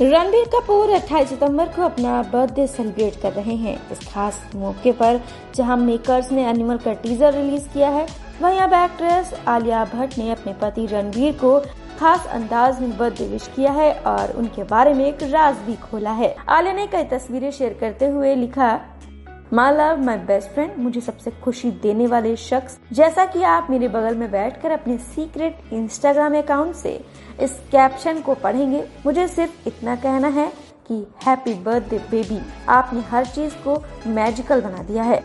रणबीर कपूर 28 सितंबर को अपना birthday celebrate कर रहे हैं। इस खास मौके पर जहाँ मेकर्स ने एनिमल का टीजर रिलीज़ किया है, वहीं अब एक्ट्रेस आलिया भट्ट ने अपने पति रणबीर को खास अंदाज में बर्थडे विश किया है और उनके बारे में एक राज भी खोला है। आलिया ने कई तस्वीरें शेयर करते हुए लिखा my love my best friend मुझे सबसे खुशी देने वाले शख्स, जैसा कि आप मेरे बगल में बैठकर अपने सीक्रेट इंस्टाग्राम अकाउंट से इस कैप्शन को पढ़ेंगे। मुझे सिर्फ़ इतना कहना है कि हैप्पी बर्थडे बेबी आपने हर चीज़ को मैजिकल बना दिया है।